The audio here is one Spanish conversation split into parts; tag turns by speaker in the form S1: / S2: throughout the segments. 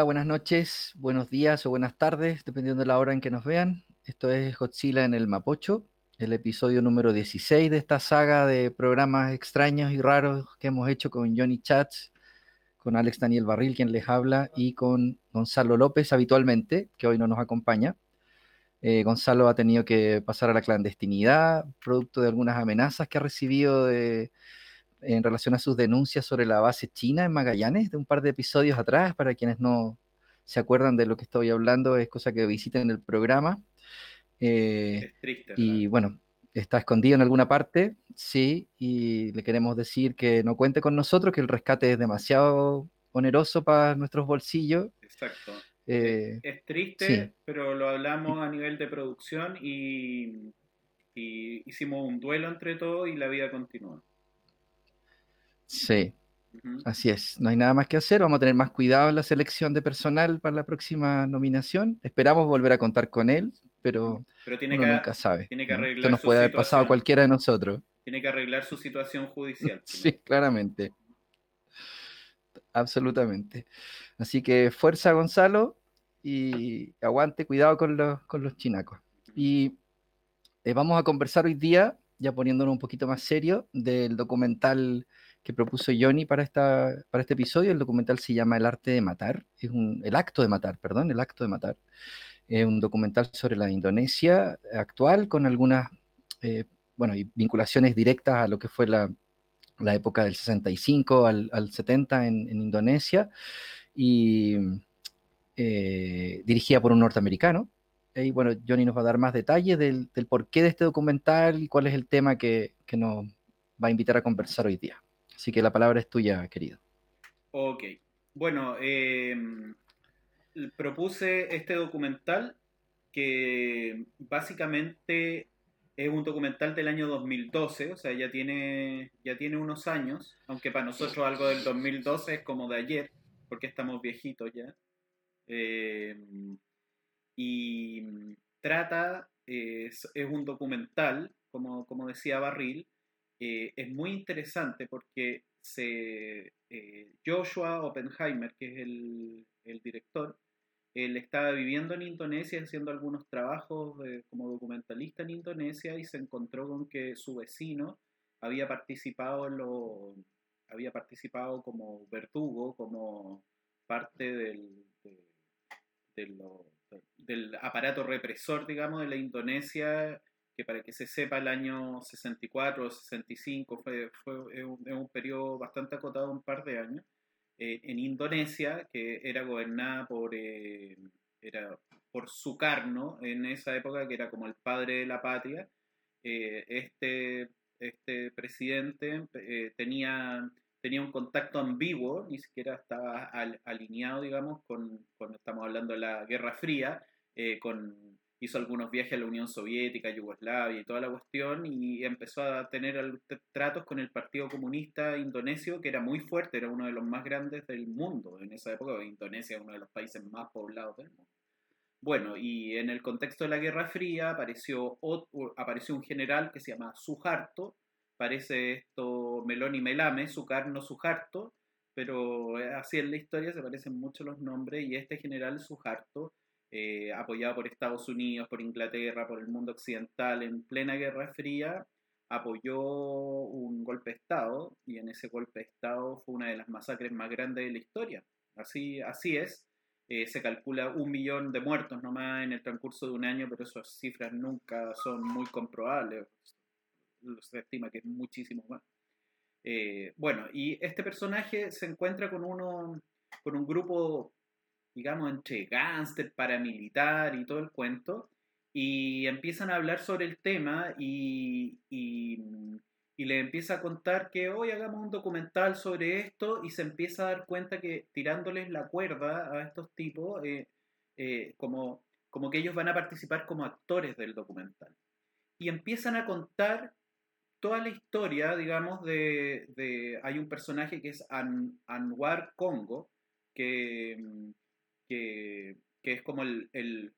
S1: Hola, buenas noches, buenos días o buenas tardes, dependiendo de la hora en que nos vean. Esto es Godzilla en el Mapocho, el episodio número 16 de esta saga de programas extraños y raros que hemos hecho con Johnny Chats, con Alex Daniel Barril, quien les habla, y con Gonzalo López habitualmente, que hoy no nos acompaña. Eh, Gonzalo ha tenido que pasar a la clandestinidad, producto de algunas amenazas que ha recibido de en relación a sus denuncias sobre la base china en Magallanes de un par de episodios atrás. Para quienes no se acuerdan de lo que estoy hablando, es cosa que visiten el programa. Eh, es triste. Y bueno, está escondido en alguna parte, sí, y le queremos decir que no cuente con nosotros, que el rescate es demasiado oneroso para nuestros bolsillos.
S2: Exacto. Eh, es, triste, pero lo hablamos a nivel de producción y, y hicimos un duelo entre todos y la vida continúa.
S1: Sí, así es. No hay nada más que hacer. Vamos a tener más cuidado en la selección de personal para la próxima nominación. Esperamos volver a contar con él, pero,
S2: tiene que, nunca
S1: sabe.
S2: Tiene que arreglar
S1: Esto nos puede haber pasado a cualquiera de nosotros.
S2: Tiene que arreglar su situación judicial.
S1: sí, claramente. Absolutamente. Así que fuerza, Gonzalo, y aguante, cuidado con los, con los chinacos. Y eh, vamos a conversar hoy día, ya poniéndonos un poquito más serio, del documental que propuso Johnny para, esta, para este episodio. El documental se llama El arte de matar, es un, el acto de matar, perdón, el acto de matar. Es un documental sobre la Indonesia actual con algunas eh, bueno, vinculaciones directas a lo que fue la, la época del 65 al, al 70 en, en, Indonesia y eh, dirigida por un norteamericano. Y bueno, Johnny nos va a dar más detalles del, del porqué de este documental y cuál es el tema que, que nos va a invitar a conversar hoy día. Así que la palabra es tuya, querido.
S2: Ok. Bueno, eh, propuse este documental que básicamente es un documental del año 2012, o sea, ya tiene, ya tiene unos años, aunque para nosotros algo del 2012 es como de ayer, porque estamos viejitos ya. Eh, y trata, es, un documental, como, como decía Barril, eh, es muy interesante porque se, eh, Joshua Oppenheimer, que es el, director, él estaba viviendo en Indonesia haciendo algunos trabajos como documentalista en Indonesia y se encontró con que su vecino había participado lo, había participado como verdugo, como parte del, del aparato represor, digamos, de la Indonesia que para que se sepa el año 64 o 65 fue, fue un, un, periodo bastante acotado, un par de años, eh, en Indonesia, que era gobernada por, eh, era por Sukarno en esa época, que era como el padre de la patria. Eh, este, este presidente tenía, tenía un contacto ambiguo, ni siquiera estaba alineado, digamos, con, cuando estamos hablando de la Guerra Fría, con hizo algunos viajes a la Unión Soviética, Yugoslavia y toda la cuestión, y empezó a tener tratos con el Partido Comunista Indonesio, que era muy fuerte, era uno de los más grandes del mundo en esa época, Indonesia es uno de los países más poblados del mundo. Bueno, y en el contexto de la Guerra Fría apareció, apareció un general que se llama Suharto, parece esto Meloni Melame, Sukarno Suharto, pero así en la historia se parecen mucho los nombres, y este general Suharto eh, apoyado por Estados Unidos, por Inglaterra, por el mundo occidental en plena Guerra Fría, apoyó un golpe de Estado y en ese golpe de Estado fue una de las masacres más grandes de la historia. Así, así es. Eh, se calcula un millón de muertos nomás en el transcurso de un año, pero esas cifras nunca son muy comprobables. Se estima que es muchísimo más. Eh, bueno, y este personaje se encuentra con, uno, con un grupo digamos, entre gángster, paramilitar y todo el cuento, y empiezan a hablar sobre el tema y, y, le empieza a contar que hoy hagamos un documental sobre esto y se empieza a dar cuenta que tirándoles la cuerda a estos tipos, eh, eh, como, como que ellos van a participar como actores del documental. Y empiezan a contar toda la historia, digamos, de, de hay un personaje que es Anwar Congo, que, que, es como el,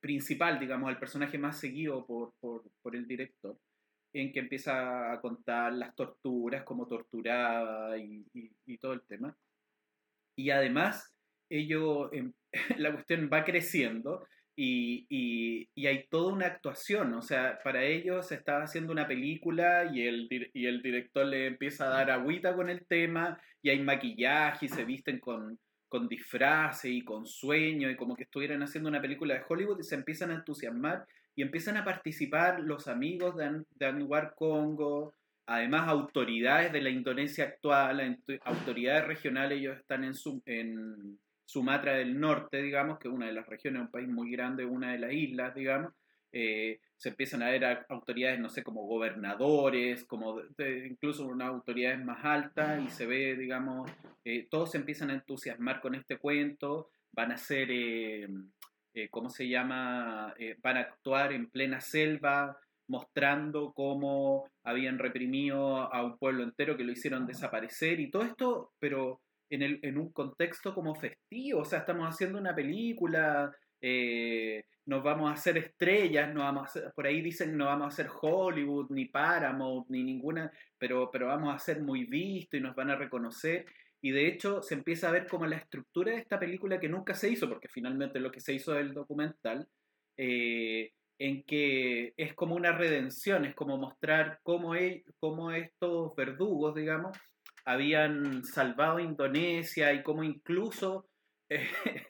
S2: principal, digamos, el personaje más seguido por, el director, en que empieza a contar las torturas, cómo torturaba y, todo el tema. Y además ellos, em, la cuestión va creciendo y, y, hay toda una actuación, o sea, para ellos se estaba haciendo una película y el, y el director le empieza a dar agüita con el tema y hay maquillaje y se visten con, con disfraces y con sueños y como que estuvieran haciendo una película de Hollywood y se empiezan a entusiasmar y empiezan a participar los amigos de, de Anwar Congo, además autoridades de la Indonesia actual, autoridades regionales, ellos están en, su, en Sumatra del Norte, digamos, que es una de las regiones, un país muy grande, una de las islas, digamos, eh, se empiezan a ver autoridades, no sé, como gobernadores, como incluso unas autoridades más altas, y se ve, digamos, eh, todos se empiezan a entusiasmar con este cuento, van a ser, eh, ¿cómo se llama? van a actuar en plena selva, mostrando cómo habían reprimido a un pueblo entero que lo hicieron desaparecer y todo esto, pero en, el, en un contexto como festivo, o sea, estamos haciendo una película, eh, nos vamos a hacer estrellas, no vamos a por ahí dicen no vamos a hacer Hollywood, ni Paramount, ni ninguna, pero, pero vamos a ser muy visto y nos van a reconocer. Y de hecho se empieza a ver como la estructura de esta película que nunca se hizo, porque finalmente lo que se hizo es el documental, eh, en que es como una redención, es como mostrar cómo, cómo estos verdugos, digamos, habían salvado Indonesia y cómo incluso eh,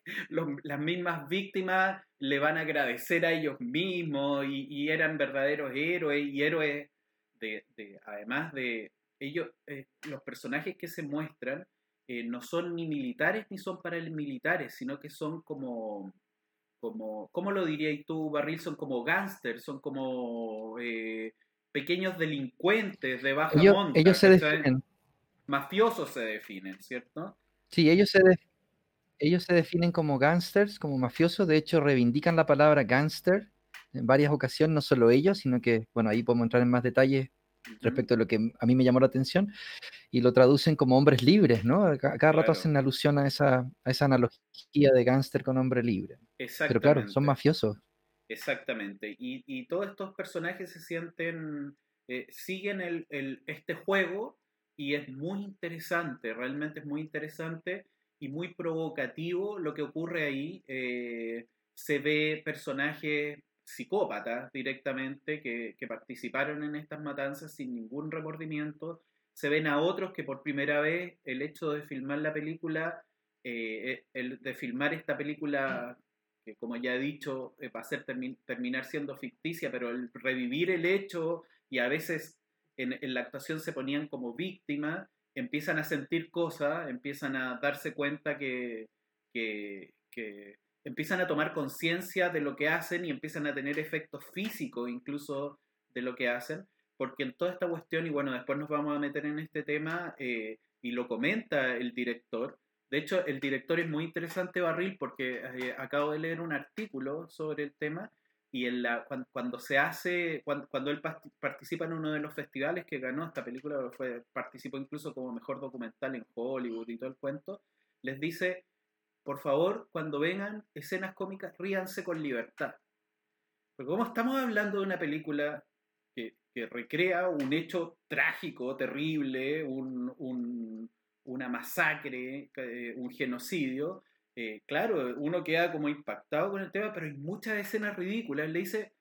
S2: las mismas víctimas le van a agradecer a ellos mismos y, eran verdaderos héroes y héroes de, además de ellos, eh, los personajes que se muestran eh, no son ni militares ni son paramilitares, sino que son como como, ¿cómo lo dirías tú, Barril? Son como gángsters, son como eh, pequeños delincuentes de baja
S1: ellos,
S2: monta.
S1: Ellos se definen.
S2: Mafiosos se definen, ¿cierto?
S1: Sí, ellos se, ellos se definen como gángsters, como mafiosos. De hecho, reivindican la palabra gángster en varias ocasiones, no solo ellos, sino que, bueno, ahí podemos entrar en más detalles respecto a lo que a mí me llamó la atención, y lo traducen como hombres libres, ¿no? Cada, rato hacen alusión a esa, a esa analogía de gángster con hombre libre. Pero claro, son mafiosos.
S2: Exactamente. Y, y todos estos personajes se sienten, eh, siguen el, el, este juego y es muy interesante, realmente es muy interesante y muy provocativo lo que ocurre ahí. Eh, se ve personajes psicópatas directamente que, participaron en estas matanzas sin ningún remordimiento. Se ven a otros que por primera vez el hecho de filmar la película, eh, el de filmar esta película, que como ya he dicho, eh, va a ser terminar siendo ficticia, pero el revivir el hecho y a veces en, la actuación se ponían como víctimas, empiezan a sentir cosas, empiezan a darse cuenta que, que empiezan a tomar conciencia de lo que hacen y empiezan a tener efectos físicos incluso de lo que hacen, porque en toda esta cuestión, y bueno, después nos vamos a meter en este tema, eh, y lo comenta el director, de hecho, el director es muy interesante, Barril, porque eh, acabo de leer un artículo sobre el tema y en la, cuando, se hace, cuando, él participa en uno de los festivales que ganó esta película, fue, participó incluso como mejor documental en Hollywood y todo el cuento, les dice, por favor, cuando vengan escenas cómicas, ríanse con libertad. Porque como estamos hablando de una película que, recrea un hecho trágico, terrible, una masacre, eh, un genocidio, eh, claro, uno queda como impactado con el tema, pero hay muchas escenas ridículas. Le dice,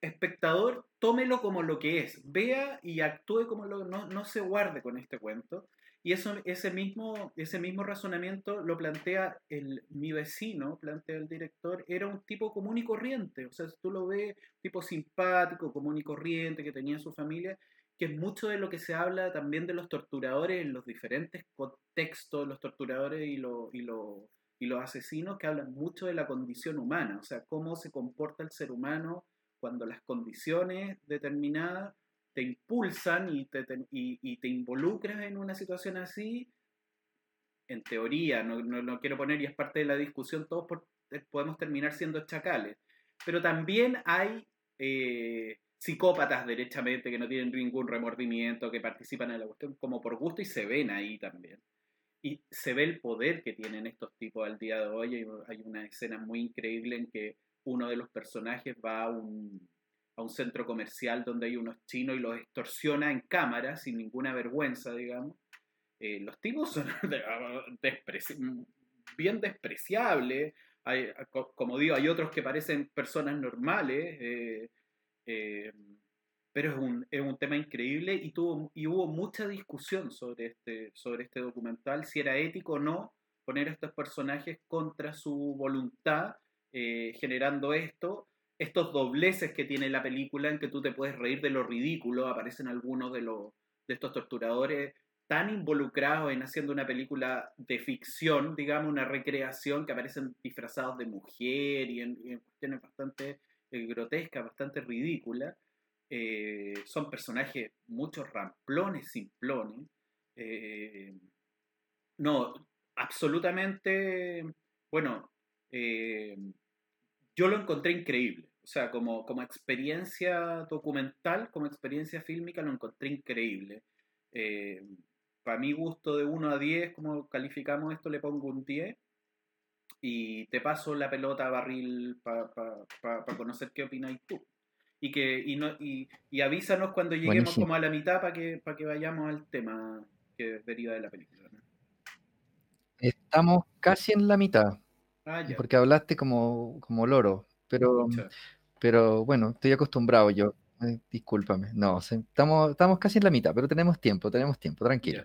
S2: espectador, tómelo como lo que es, vea y actúe como lo no, no se guarde con este cuento. Y eso, ese, mismo, ese mismo razonamiento lo plantea el, mi vecino, plantea el director, era un tipo común y corriente. O sea, tú lo ves, tipo simpático, común y corriente, que tenía su familia, que es mucho de lo que se habla también de los torturadores en los diferentes contextos, los torturadores y, lo, y, lo, y los asesinos, que hablan mucho de la condición humana, o sea, cómo se comporta el ser humano cuando las condiciones determinadas te impulsan y te, y, te involucras en una situación así, en teoría, no, no, quiero poner, y es parte de la discusión, todos eh, podemos terminar siendo chacales. Pero también hay eh, psicópatas derechamente que no tienen ningún remordimiento, que participan en la cuestión como por gusto y se ven ahí también. Y se ve el poder que tienen estos tipos al día de hoy. Hay una escena muy increíble en que uno de los personajes va a un, a un centro comercial donde hay unos chinos y los extorsiona en cámara sin ninguna vergüenza, digamos. Eh, los tipos son bien despreciable. como digo, hay otros que parecen personas normales. Eh, eh, pero es un, es un, tema increíble y, tuvo, y hubo mucha discusión sobre este, sobre este documental, si era ético o no poner a estos personajes contra su voluntad, eh, generando esto, estos dobleces que tiene la película en que tú te puedes reír de lo ridículo, aparecen algunos de, los, de estos torturadores tan involucrados en haciendo una película de ficción, digamos, una recreación, que aparecen disfrazados de mujer y en, cuestiones bastante eh, grotescas, bastante ridículas. Eh, son personajes, muchos ramplones, simplones. no, absolutamente, bueno, eh, yo lo encontré increíble. O sea, como, como experiencia documental, como experiencia fílmica, lo encontré increíble. Eh, para mi gusto de 1 a 10, como calificamos esto, le pongo un 10. Y te paso la pelota a barril para conocer qué opináis tú. Y, que, y, no, y, avísanos cuando lleguemos como a la mitad para que, que vayamos al tema que deriva de la película.
S1: Estamos casi en la mitad. Ah, porque hablaste como, como loro. Pero, pero bueno, estoy acostumbrado yo. Eh, discúlpame. No, estamos, estamos casi en la mitad, pero tenemos tiempo, tenemos tiempo, tranquilo.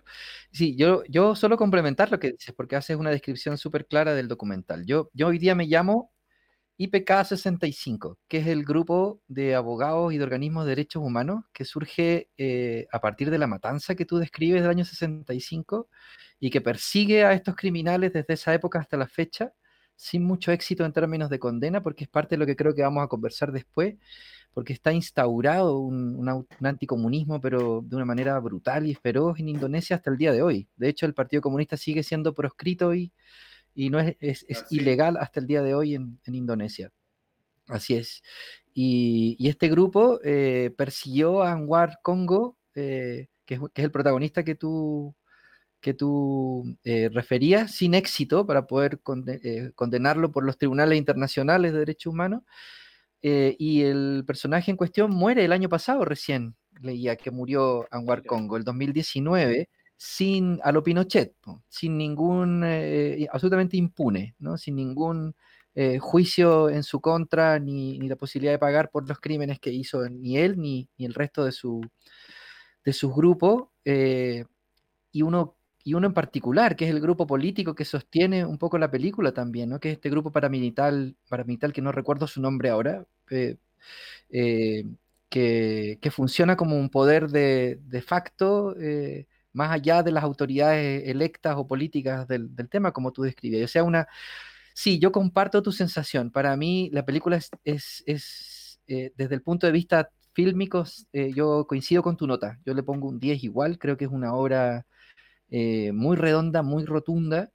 S1: Sí, yo, yo solo complementar lo que dices, porque haces una descripción súper clara del documental. Yo, yo hoy día me llamo IPK 65, que es el grupo de abogados y de organismos de derechos humanos que surge eh, a partir de la matanza que tú describes del año 65 y que persigue a estos criminales desde esa época hasta la fecha, sin mucho éxito en términos de condena, porque es parte de lo que creo que vamos a conversar después, porque está instaurado un, un, anticomunismo, pero de una manera brutal y feroz en Indonesia hasta el día de hoy. De hecho, el Partido Comunista sigue siendo proscrito y, y no es, es, ilegal hasta el día de hoy en, en Indonesia. Así es. Y, y este grupo eh, persiguió a Anwar Congo, eh, que, es, que, es, el protagonista que tú, que tú eh, referías, sin éxito para poder eh, condenarlo por los tribunales internacionales de derechos humanos. Eh, y el personaje en cuestión muere el año pasado recién, leía que murió Anwar Congo, el 2019, sin a lo Pinochet, sin ningún, absolutamente impune, ¿no? sin ningún juicio en su contra, ni, ni, la posibilidad de pagar por los crímenes que hizo ni él ni, ni el resto de su, de sus grupos. y uno y uno en particular, que es el grupo político que sostiene un poco la película también, ¿no? que es este grupo paramilitar, paramilitar que no recuerdo su nombre ahora, eh, eh, que, que, funciona como un poder de, de facto, eh, más allá de las autoridades electas o políticas del, del, tema, como tú describías. O sea, una... Sí, yo comparto tu sensación. Para mí la película es, es, es desde el punto de vista fílmico, yo coincido con tu nota. Yo le pongo un 10 igual, creo que es una obra eh, muy redonda, muy rotunda.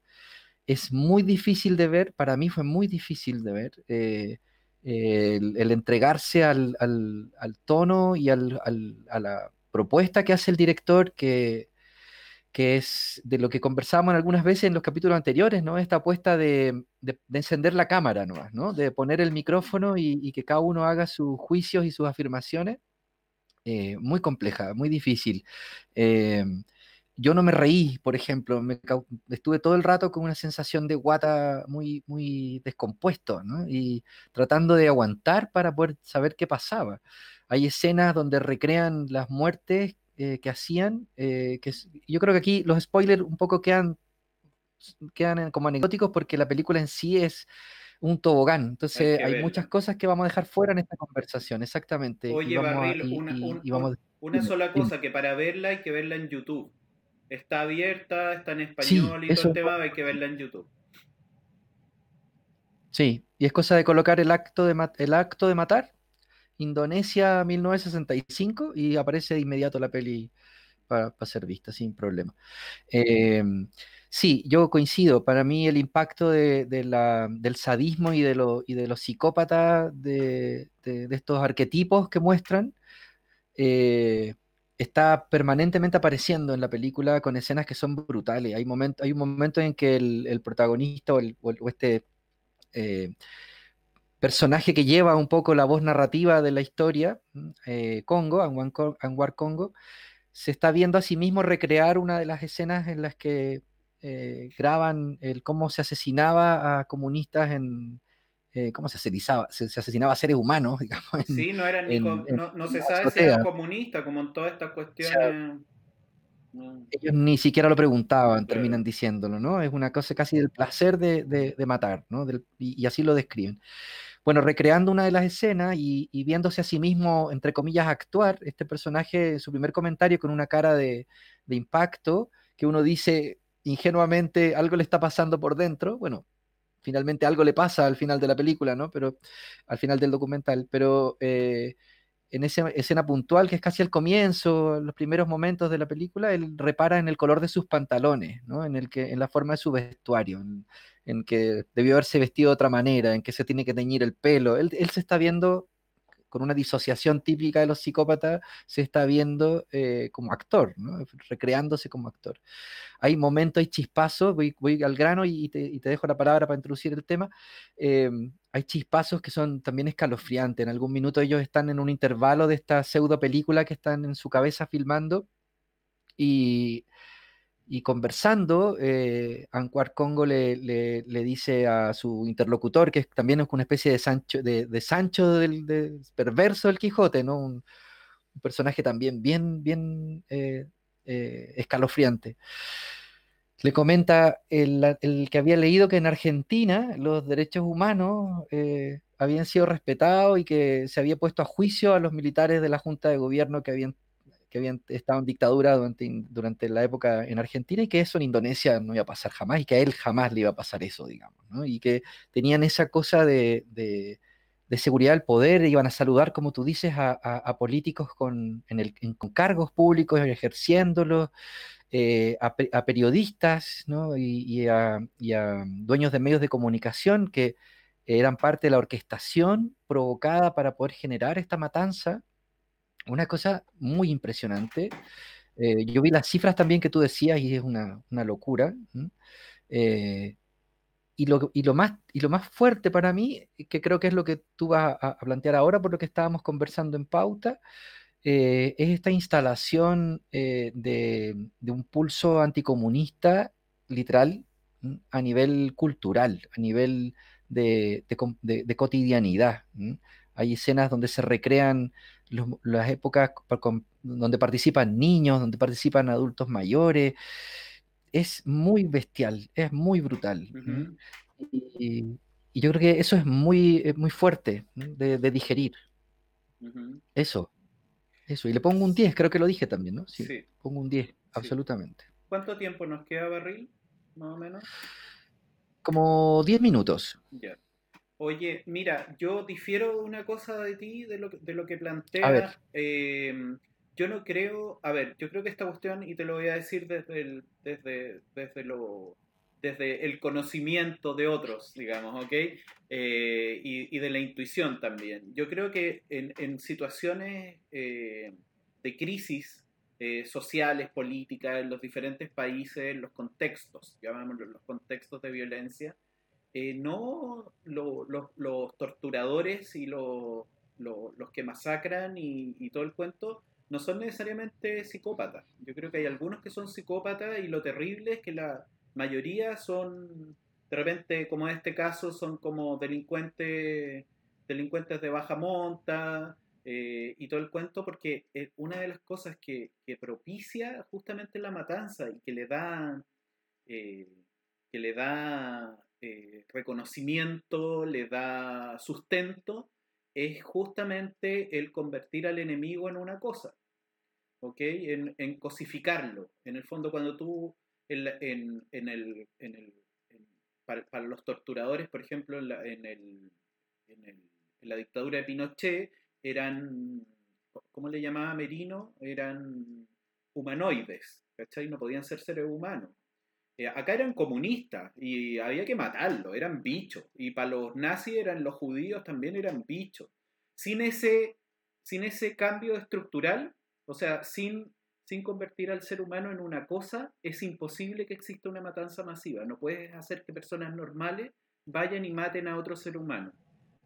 S1: Es muy difícil de ver, para mí fue muy difícil de ver. Eh, el, entregarse al, tono y a la propuesta que hace el director, que, que es de lo que conversamos algunas veces en los capítulos anteriores, ¿no? Esta apuesta de, encender la cámara ¿no? De poner el micrófono y, que cada uno haga sus juicios y sus afirmaciones. Eh, muy compleja, muy difícil yo no me reí, por ejemplo, me, estuve todo el rato con una sensación de guata muy, muy descompuesto, ¿no? Y tratando de aguantar para poder saber qué pasaba. Hay escenas donde recrean las muertes eh, que hacían, eh, que yo creo que aquí los spoilers un poco quedan, quedan como anecdóticos porque la película en sí es un tobogán. Entonces hay, muchas cosas que vamos a dejar fuera en esta conversación, exactamente.
S2: Oye, Barril, una, una sola cosa, que para verla hay que verla en YouTube. Está abierta, está en español y todo el tema, hay que verla en YouTube.
S1: Sí, y es cosa de colocar el acto de, el acto de matar, Indonesia 1965, y aparece de inmediato la peli para, ser vista, sin problema. Eh, sí, yo coincido. Para mí el impacto de, del sadismo y de, y de los psicópatas, de, estos arquetipos que muestran, eh, está permanentemente apareciendo en la película con escenas que son brutales. Hay, hay un momento en que el, protagonista o, este eh, personaje que lleva un poco la voz narrativa de la historia, eh, Congo, Anwar Congo, se está viendo a sí mismo recrear una de las escenas en las que eh, graban el cómo se asesinaba a comunistas en, eh, ¿cómo se asesinaba? Se, asesinaba a seres humanos, digamos.
S2: sí, no, eran no, se sabe si eran comunistas, como en todas estas cuestiones.
S1: Ellos ni siquiera lo preguntaban, terminan diciéndolo, ¿no? Es una cosa casi del placer de, de, matar, ¿no? y, así lo describen. Bueno, recreando una de las escenas y, viéndose a sí mismo, entre comillas, actuar, este personaje, su primer comentario con una cara de, impacto, que uno dice ingenuamente, algo le está pasando por dentro, bueno, finalmente algo le pasa al final de la película, ¿no? Pero al final del documental, pero eh, en esa escena puntual que es casi al comienzo, en los primeros momentos de la película, él repara en el color de sus pantalones, ¿no? En el que en la forma de su vestuario, que debió haberse vestido de otra manera, en que se tiene que teñir el pelo. Él, él se está viendo con una disociación típica de los psicópatas, se está viendo eh, como actor, recreándose como actor. Hay momentos, hay chispazos, voy, al grano y te, dejo la palabra para introducir el tema. Em, hay chispazos que son también escalofriantes. En algún minuto ellos están en un intervalo de esta pseudo película que están en su cabeza filmando y y conversando, eh, Ancuar Congo le, le, dice a su interlocutor, que también es una especie de Sancho, de, Sancho del perverso del Quijote, ¿no? Un, personaje también bien, bien eh, eh, escalofriante. Le comenta el, el, que había leído que en Argentina los derechos humanos eh, habían sido respetados y que se había puesto a juicio a los militares de la Junta de Gobierno que habían que habían estado en dictadura durante, durante la época en Argentina y que eso en Indonesia no iba a pasar jamás y que a él jamás le iba a pasar eso, digamos, ¿no? Y que tenían esa cosa de, de, seguridad del poder, iban a saludar, como tú dices, a, a, políticos con, en el, con cargos públicos, ejerciéndolos, eh, a, a, periodistas ¿no? y, y, a, y, a, dueños de medios de comunicación que eran parte de la orquestación provocada para poder generar esta matanza una cosa muy impresionante. Eh, yo vi las cifras también que tú decías y es una, locura. Eh, y, lo, y, lo más, y lo más fuerte para mí, que creo que es lo que tú vas a, plantear ahora por lo que estábamos conversando en pauta, eh, es esta instalación de, un pulso anticomunista literal a nivel cultural, a nivel de, cotidianidad. Hay escenas donde se recrean las épocas donde participan niños, donde participan adultos mayores. Es muy bestial, es muy brutal. y, yo creo que eso es muy, muy fuerte de, digerir. Eso, eso. Y le pongo un 10, creo que lo dije también, ¿no? Sí, pongo un 10, absolutamente.
S2: ¿Cuánto tiempo nos queda, Barril? Más o menos.
S1: Como 10 minutos.
S2: Ya. Oye, mira, yo difiero una cosa de ti, de lo, de lo que planteas. Eh, yo no creo, a ver, yo creo que esta cuestión, y te lo voy a decir desde el, desde, desde lo, desde el conocimiento de otros, digamos, ¿ok? Eh, y, y, de la intuición también. Yo creo que en, en situaciones eh, de crisis sociales, políticas, en los diferentes países, los contextos, llamémoslo los contextos de violencia, eh, no los torturadores y los que masacran y, todo el cuento no son necesariamente psicópatas. Yo creo que hay algunos que son psicópatas y lo terrible es que la mayoría son, de repente, como en este caso, son como delincuentes, delincuentes de baja monta eh, y todo el cuento, porque una de las cosas que, propicia justamente la matanza y que le da, eh, que le da eh, reconocimiento, le da sustento, es justamente el convertir al enemigo en una cosa, ¿ok? En, cosificarlo. En el fondo, cuando tú, en, el, en el para, los torturadores, por ejemplo, en la, en, la dictadura de Pinochet, eran, ¿cómo le llamaba Merino? Eran humanoides, ¿cachai? No podían ser seres humanos. Eh, acá eran comunistas y había que matarlos, eran bichos. Y para los nazis eran los judíos también eran bichos. Sin ese, sin ese cambio estructural, o sea, sin, sin convertir al ser humano en una cosa, es imposible que exista una matanza masiva. No puedes hacer que personas normales vayan y maten a otro ser humano.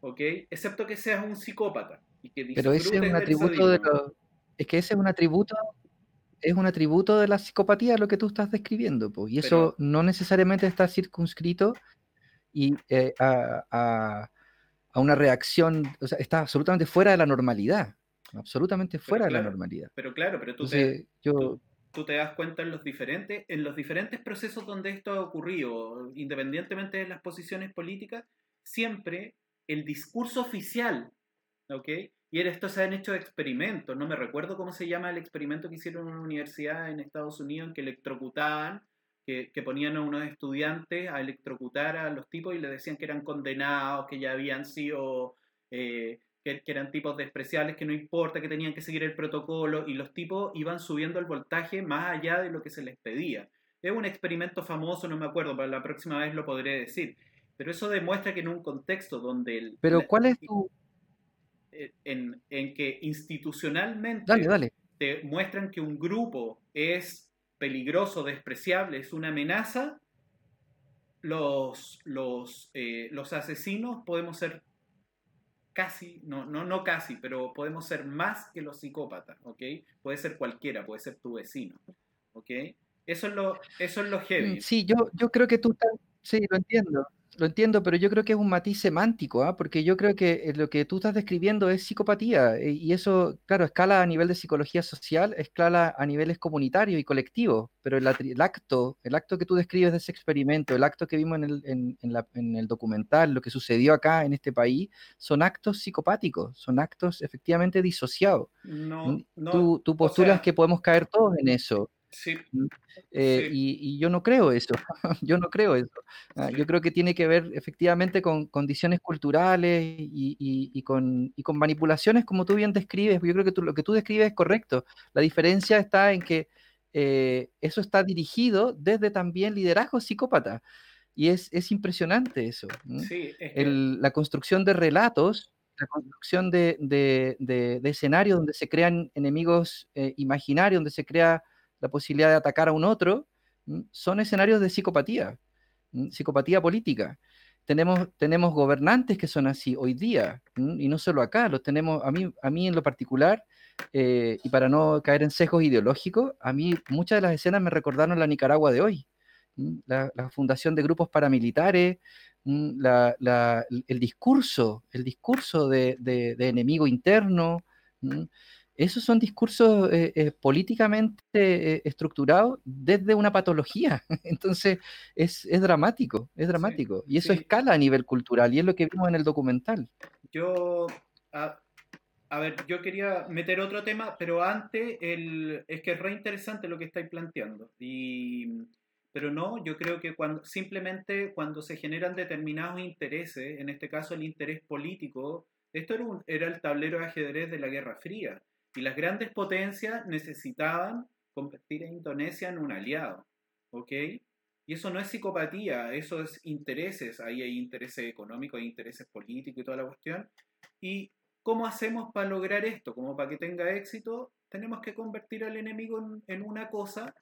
S2: ¿Ok? Excepto que seas un psicópata. Y que
S1: Pero ese es un atributo de Es que ese es un atributo es un atributo de la psicopatía lo que tú estás describiendo, pues, y eso no necesariamente está circunscrito y, eh, a, una reacción, o sea, está absolutamente fuera de la normalidad, absolutamente fuera de la normalidad.
S2: Pero claro, pero tú, te, yo, tú, te das cuenta en los, diferentes, en los diferentes procesos donde esto ha ocurrido, independientemente de las posiciones políticas, siempre el discurso oficial, ¿ok? Y en esto se han hecho experimentos, no me recuerdo cómo se llama el experimento que hicieron en una universidad en Estados Unidos en que electrocutaban, que, ponían a unos estudiantes a electrocutar a los tipos y les decían que eran condenados, que ya habían sido, eh, que, eran tipos despreciables, que no importa, que tenían que seguir el protocolo y los tipos iban subiendo el voltaje más allá de lo que se les pedía. Es un experimento famoso, no me acuerdo, para la próxima vez lo podré decir. Pero eso demuestra que en un contexto donde el...
S1: Pero ¿cuál es tu,
S2: en, que institucionalmente
S1: dale,
S2: te muestran que un grupo es peligroso, despreciable, es una amenaza, los, los, eh, los asesinos podemos ser casi, no, no, no casi, pero podemos ser más que los psicópatas, ¿ok? Puede ser cualquiera, puede ser tu vecino, ¿ok? Eso es lo, eso es lo heavy.
S1: Mm, sí, yo, yo creo que tú, sí, lo entiendo. Lo entiendo, pero yo creo que es un matiz semántico, ¿ah? porque yo creo que eh, lo que tú estás describiendo es psicopatía, eh, y eso, claro, escala a nivel de psicología social, escala a niveles comunitarios y colectivos, pero el, acto, el acto que tú describes de ese experimento, el acto que vimos en el, en, el documental, lo que sucedió acá en este país, son actos psicopáticos, son actos efectivamente disociados. No, no, tú, tú postulas que podemos caer todos en eso. Sí. Eh, y, yo no creo eso, yo no creo eso. Ah, yo creo que tiene que ver efectivamente con condiciones culturales y, con, con, manipulaciones como tú bien describes. Yo creo que lo que tú describes es correcto. La diferencia está en que eh, eso está dirigido desde también liderazgo psicópata. Y es, es impresionante eso. la construcción de relatos la construcción de, de, escenarios donde se crean enemigos eh, imaginarios, donde se crea la posibilidad de atacar a un otro, son escenarios de psicopatía, psicopatía política. Tenemos, tenemos gobernantes que son así hoy día, y no solo acá, los tenemos, a mí, a mí en lo particular, eh, y para no caer en sesgos ideológicos, a mí muchas de las escenas me recordaron la Nicaragua de hoy, la, fundación de grupos paramilitares, el discurso, el discurso de, de enemigo interno, esos son discursos eh, eh, políticamente eh, estructurados desde una patología. Entonces, es, dramático, es dramático. y eso escala a nivel cultural y es lo que vimos en el documental.
S2: Yo, a, ver, yo quería meter otro tema, pero antes el, es que es re interesante lo que estáis planteando. Y, pero no, yo creo que cuando, simplemente cuando se generan determinados intereses, en este caso el interés político, esto era, era el tablero de ajedrez de la Guerra Fría y las grandes potencias necesitaban convertir a Indonesia en un aliado. ¿Ok? Y eso no es psicopatía, eso es intereses. Ahí hay intereses económicos, hay intereses políticos y toda la cuestión. ¿Y cómo hacemos para lograr esto? Como para que tenga éxito, tenemos que convertir al enemigo en, en una cosa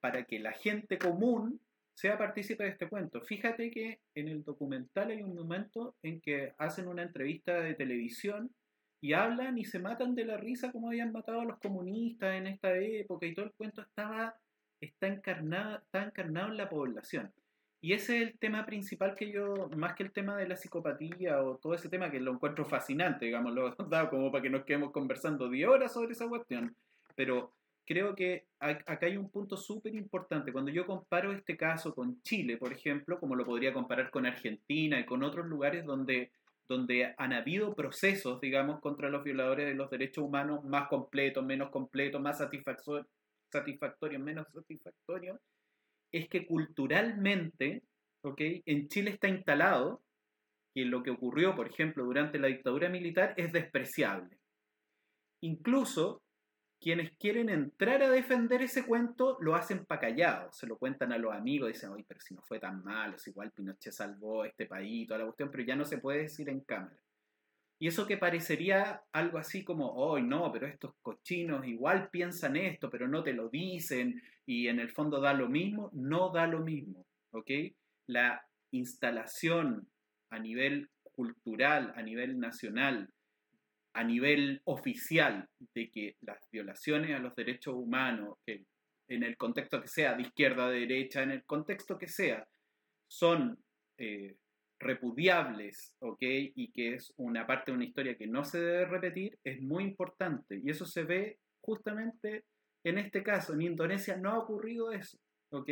S2: para que la gente común sea partícipe de este cuento. Fíjate que en el documental hay un momento en que hacen una entrevista de televisión y hablan y se matan de la risa como habían matado a los comunistas en esta época y todo el cuento estaba está encarnado, está encarnado en la población. Y ese es el tema principal que yo, más que el tema de la psicopatía o todo ese tema que lo encuentro fascinante, digamos, lo dado como para que nos quedemos conversando 10 horas sobre esa cuestión. Pero creo que acá hay un punto súper importante. Cuando yo comparo este caso con Chile, por ejemplo, como lo podría comparar con Argentina y con otros lugares donde donde han habido procesos, digamos, contra los violadores de los derechos humanos más completos, menos completos, más satisfactorios, menos satisfactorios, es que culturalmente, ¿ok? En Chile está instalado que lo que ocurrió, por ejemplo, durante la dictadura militar es despreciable. Incluso quienes quieren entrar a defender ese cuento lo hacen pa' callado, se lo cuentan a los amigos, dicen, oye, pero si no fue tan malo, si igual Pinochet salvó este país, toda la cuestión, pero ya no se puede decir en cámara. Y eso que parecería algo así como, hoy no, pero estos cochinos igual piensan esto, pero no te lo dicen, y en el fondo da lo mismo, no da lo mismo, ¿ok? La instalación a nivel cultural, a nivel nacional, a nivel oficial de que las violaciones a los derechos humanos, en el contexto que sea, de izquierda a derecha, en el contexto que sea, son eh, repudiables, ¿ok? Y que es una parte de una historia que no se debe repetir, es muy importante. Y eso se ve justamente en este caso. En Indonesia no ha ocurrido eso, ¿ok?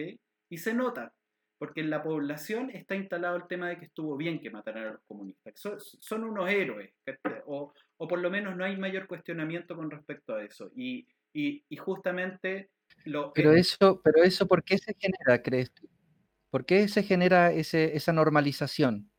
S2: Y se nota, porque en la población está instalado el tema de que estuvo bien que mataran a los comunistas. Son, unos héroes, o, o, por lo menos no hay mayor cuestionamiento con respecto a eso. Y, y, y justamente... Lo,
S1: pero, eso, pero eso, ¿por qué se genera, crees tú? ¿Por qué se genera ese, esa normalización?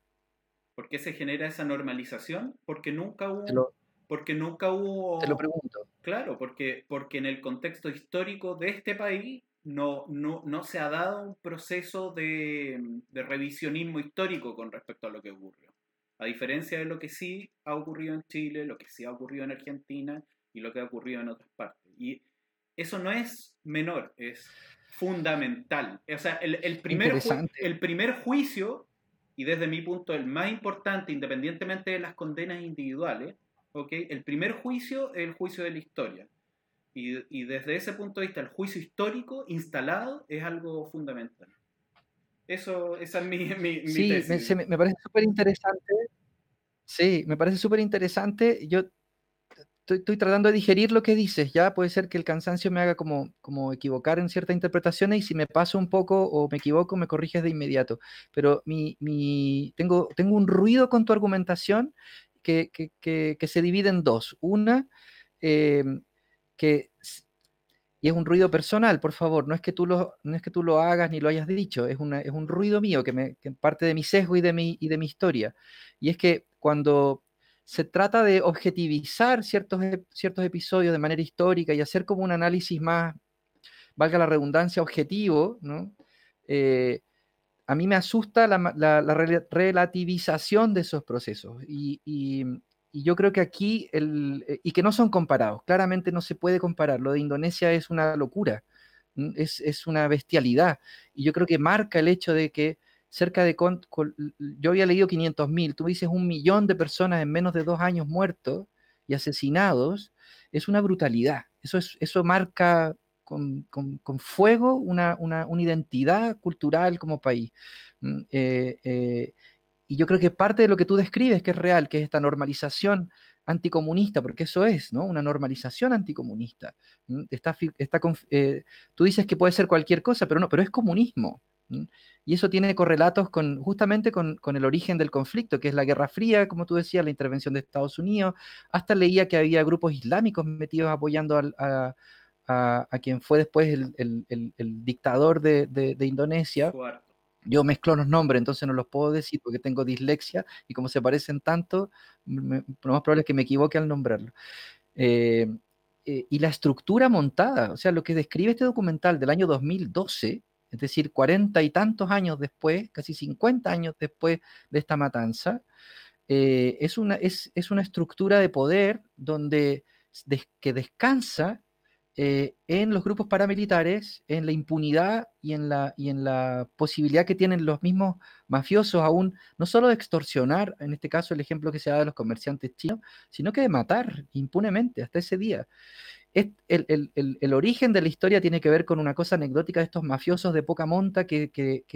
S2: ¿Por qué se genera esa normalización? Porque nunca hubo... porque nunca hubo...
S1: Te lo pregunto.
S2: Claro, porque, porque en el contexto histórico de este país no, no, no se ha dado un proceso de, de, revisionismo histórico con respecto a lo que ocurrió. A diferencia de lo que sí ha ocurrido en Chile, lo que sí ha ocurrido en Argentina y lo que ha ocurrido en otras partes. Y eso no es menor, es fundamental. O sea, el, el primer, el primer juicio, y desde mi punto el más importante, independientemente de las condenas individuales, ¿okay? el primer juicio es el juicio de la historia. Y, y, desde ese punto de vista, el juicio histórico instalado es algo fundamental. Eso, esa es mi, mi,
S1: sí,
S2: tesis.
S1: Me, me, parece súper interesante. Sí, me parece súper interesante. Yo estoy, tratando de digerir lo que dices, ya puede ser que el cansancio me haga como, como equivocar en ciertas interpretaciones y si me paso un poco o me equivoco, me corriges de inmediato. Pero mi, mi, tengo, tengo un ruido con tu argumentación que, que, que, se divide en dos. Una, eh, que y es un ruido personal, por favor, no es que tú lo, no es que tú lo hagas ni lo hayas dicho, es, una, es un ruido mío que, me, que parte de mi sesgo y de mi, y de mi historia. Y es que cuando se trata de objetivizar ciertos, ciertos episodios de manera histórica y hacer como un análisis más, valga la redundancia, objetivo, ¿no? Eh, a mí me asusta la, la, relativización de esos procesos. Y, y, yo creo que aquí, el, eh, y que no son comparados, claramente no se puede comparar. Lo de Indonesia es una locura, es, es una bestialidad. Y yo creo que marca el hecho de que cerca de, yo había leído 500.000, tú dices un millón de personas en menos de dos años muertos y asesinados, es una brutalidad. Eso, es, eso marca con, con, con fuego una, una, una, identidad cultural como país. Mm, eh, eh, y yo creo que parte de lo que tú describes que es real, que es esta normalización anticomunista, porque eso es, ¿no? Una normalización anticomunista. Está, está, eh, tú dices que puede ser cualquier cosa, pero no, pero es comunismo. Y eso tiene correlatos con, justamente con, con, el origen del conflicto, que es la Guerra Fría, como tú decías, la intervención de Estados Unidos. Hasta leía que había grupos islámicos metidos apoyando a, a, a, quien fue después el, el, el, dictador de, de, de Indonesia. Yo mezclo los nombres, entonces no los puedo decir porque tengo dislexia y como se parecen tanto, me, lo más probable es que me equivoque al nombrarlo. Eh, eh, y la estructura montada, o sea, lo que describe este documental del año 2012, es decir, cuarenta y tantos años después, casi 50 años después de esta matanza, eh, es, una, es, es, una estructura de poder donde, que descansa eh, en los grupos paramilitares, en la impunidad y en la, y en la posibilidad que tienen los mismos mafiosos aún, no solo de extorsionar, en este caso el ejemplo que se da de los comerciantes chinos, sino que de matar impunemente hasta ese día. El, origen de la historia tiene que ver con una cosa anecdótica de estos mafiosos de poca monta que,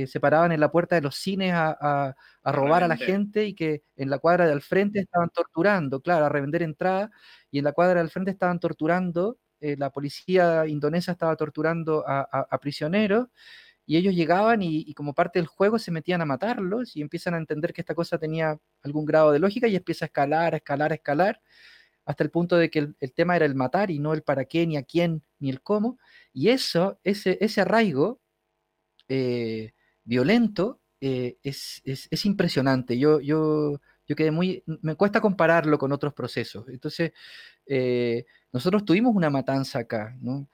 S1: se paraban en la puerta de los cines a, robar a la gente y que en la cuadra de al frente estaban torturando, claro, a revender entrada, y en la cuadra del frente estaban torturando, eh, la policía indonesa estaba torturando a, prisioneros, y ellos llegaban y, como parte del juego se metían a matarlos y empiezan a entender que esta cosa tenía algún grado de lógica y empieza a escalar, a escalar, a escalar hasta el punto de que el, tema era el matar y no el para qué, ni a quién, ni el cómo. Y eso, ese, ese arraigo eh, violento eh, es, es, impresionante. Yo, yo, yo quedé muy, me cuesta compararlo con otros procesos. Entonces, nosotros tuvimos una matanza acá, ¿no?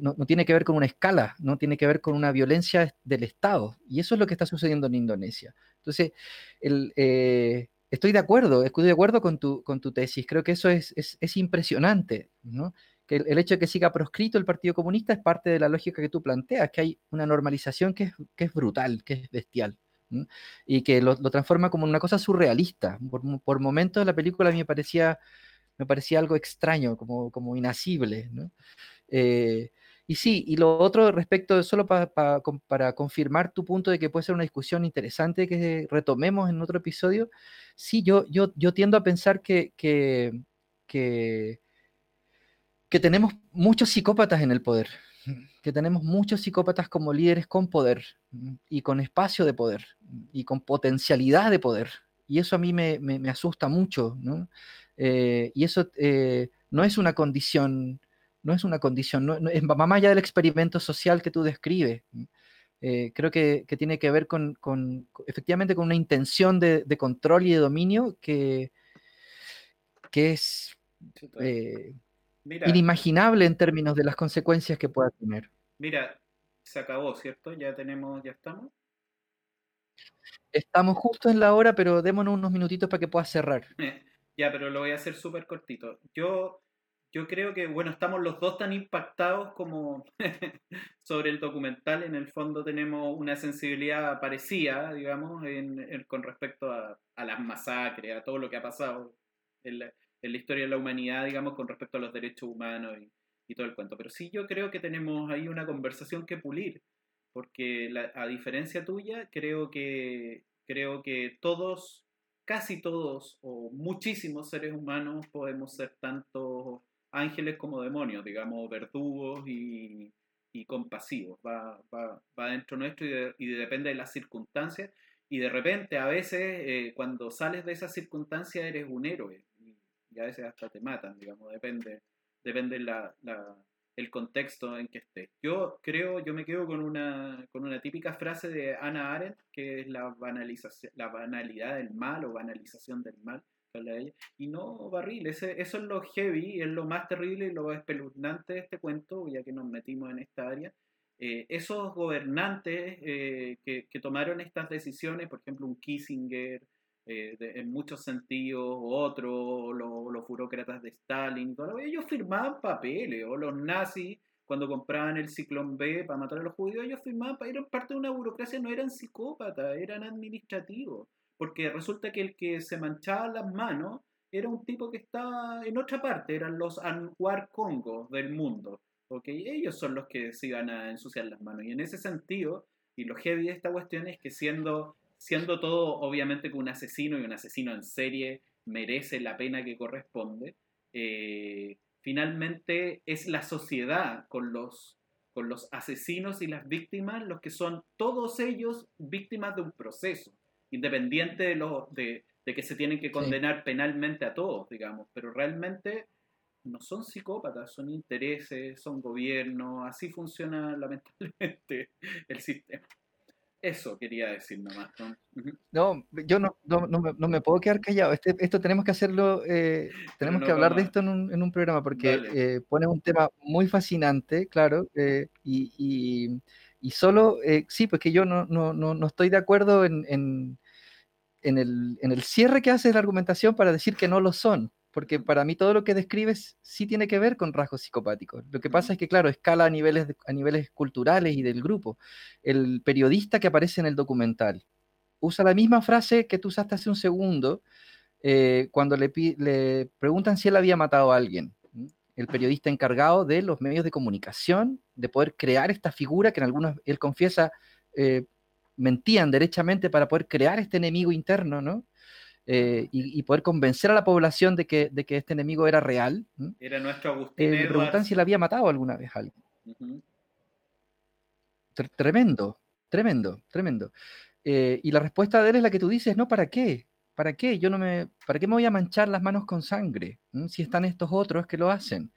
S1: ¿no? ¿no? tiene que ver con una escala, no tiene que ver con una violencia del Estado. Y eso es lo que está sucediendo en Indonesia. Entonces, el, estoy de acuerdo, estoy de acuerdo con tu, con tu tesis. Creo que eso es, es, es impresionante, ¿no? Que el, hecho de que siga proscrito el Partido Comunista es parte de la lógica que tú planteas, que hay una normalización que es, que es brutal, que es bestial. Y que lo, lo, transforma como una cosa surrealista. Por, por momentos la película me parecía me parecía algo extraño, como, como inasible. ¿no? Eh, y sí, y lo otro respecto, solo para confirmar tu punto de que puede ser una discusión interesante que retomemos en otro episodio, sí, yo, yo, yo tiendo a pensar que, que, que, que tenemos muchos psicópatas en el poder, que tenemos muchos psicópatas como líderes con poder y con espacio de poder y con potencialidad de poder. Y eso a mí me, me, asusta mucho, ¿no? Eh, y eso eh, no es una condición no es una condición, no, es más allá del experimento social que tú describes. Eh, creo que, tiene que ver con, efectivamente con una intención de, control y de dominio que, que es inimaginable en términos de las consecuencias que pueda tener.
S2: Mira, se acabó, ¿cierto? Ya tenemos, ya estamos.
S1: Estamos justo en la hora, pero démonos unos minutitos para que puedas cerrar.
S2: Ya, pero lo voy a hacer súper cortito. Yo yo creo que, bueno, estamos los dos tan impactados como sobre el documental. En el fondo tenemos una sensibilidad parecida, digamos, con respecto a, las masacres, a todo lo que ha pasado en la, historia de la humanidad, digamos, con respecto a los derechos humanos y, todo el cuento. Pero sí yo creo que tenemos ahí una conversación que pulir, porque a diferencia tuya, creo que, creo que todos, casi todos o muchísimos seres humanos podemos ser tanto ángeles como demonios, digamos, verdugos y, compasivos. Va, va, dentro nuestro y, depende de las circunstancias. Y de repente, a veces, eh, cuando sales de esas circunstancias, eres un héroe. Y, a veces hasta te matan, digamos, depende, depende la, el contexto en que estés. Yo creo, yo me quedo con una, con una típica frase de Ana Arendt, que es la, banalización, la banalidad del mal o banalización del mal y no barril, ese, eso es lo heavy, es lo más terrible y lo espeluznante de este cuento, ya que nos metimos en esta área. Eh, esos gobernantes eh, que, tomaron estas decisiones, por ejemplo, un Kissinger, eh, en muchos sentidos, otro, los burócratas de Stalin, ellos firmaban papeles, o los nazis, cuando compraban el ciclón B para matar a los judíos, ellos firmaban, eran parte de una burocracia, no eran psicópatas, eran administrativos porque resulta que el que se manchaba las manos era un tipo que estaba en otra parte, eran los Anwar Congo del mundo. ¿okay? Ellos son los que se iban a ensuciar las manos. Y en ese sentido, y lo heavy de esta cuestión es que siendo, siendo todo obviamente que un asesino y un asesino en serie merece la pena que corresponde, eh, finalmente es la sociedad con los, con los asesinos y las víctimas los que son todos ellos víctimas de un proceso independiente de, los, de, que se tienen que condenar penalmente a todos, digamos, pero realmente no son psicópatas, son intereses, son gobiernos, así funciona lamentablemente el sistema. Eso quería decir nomás.
S1: No, yo no, no, me, puedo quedar callado. Este, esto tenemos que hacerlo, eh, tenemos que hablar de esto en un, en un programa porque eh, pone un tema muy fascinante, claro, eh, y, y, solo, sí, pues que yo no, no, no, estoy de acuerdo en, en, en el, en el cierre que hace la argumentación para decir que no lo son, porque para mí todo lo que describes sí tiene que ver con rasgos psicopáticos. Lo que pasa es que, claro, escala a niveles, a niveles culturales y del grupo. El periodista que aparece en el documental usa la misma frase que tú usaste hace un segundo eh, cuando le, le preguntan si él había matado a alguien. El periodista encargado de los medios de comunicación, de poder crear esta figura que en algunos, él confiesa, eh, mentían derechamente para poder crear este enemigo interno, ¿no? Eh, y, poder convencer a la población de que, de que este enemigo era real.
S2: Era nuestro Agustín.
S1: Eh, preguntan si le había matado alguna vez a alguien. Tremendo, tremendo, tremendo. Eh, y la respuesta de él es la que tú dices, no, ¿para qué? ¿Para qué? Yo no me, ¿Para qué me voy a manchar las manos con sangre? Si están estos otros que lo hacen.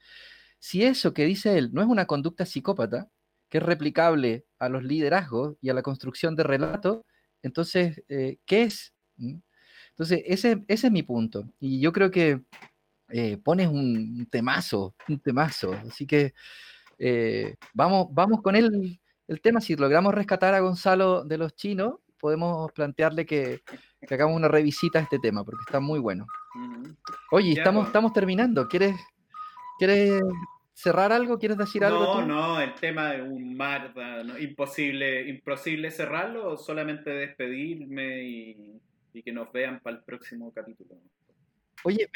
S1: Si eso que dice él no es una conducta psicópata, que es replicable a los liderazgos y a la construcción de relatos, entonces, eh, ¿qué es? ¿Mm? Entonces, ese, ese, es mi punto. Y yo creo que eh, pones un temazo, un temazo. Así que eh, vamos, vamos con el, el, tema. Si logramos rescatar a Gonzalo de los chinos, podemos plantearle que, que hagamos una revisita a este tema, porque está muy bueno. Oye, estamos, pues. estamos terminando. ¿Quieres, ¿Quieres cerrar algo? ¿Quieres decir algo?
S2: No, no, el tema de un mar, imposible, imposible cerrarlo, solamente despedirme y, que nos vean para el próximo capítulo.
S1: Oye,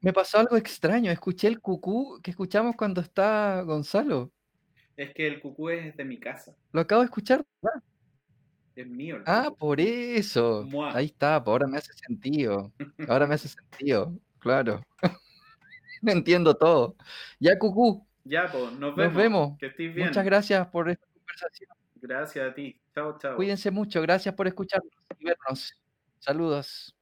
S1: Me pasó algo extraño, escuché el cucú que escuchamos cuando está Gonzalo.
S2: Es que el cucú es de mi casa.
S1: Lo acabo de escuchar.
S2: Es mío el
S1: Ah, por eso.
S2: Mua.
S1: Ahí está, pues ahora me hace sentido. Ahora me hace sentido, claro. Entiendo todo. Ya, Cucú,
S2: Ya, pues, nos
S1: nos
S2: vemos.
S1: vemos.
S2: Que estés bien.
S1: Muchas gracias por esta conversación.
S2: Gracias a ti. Chao, chao.
S1: Cuídense mucho. Gracias por escucharnos y vernos. Saludos.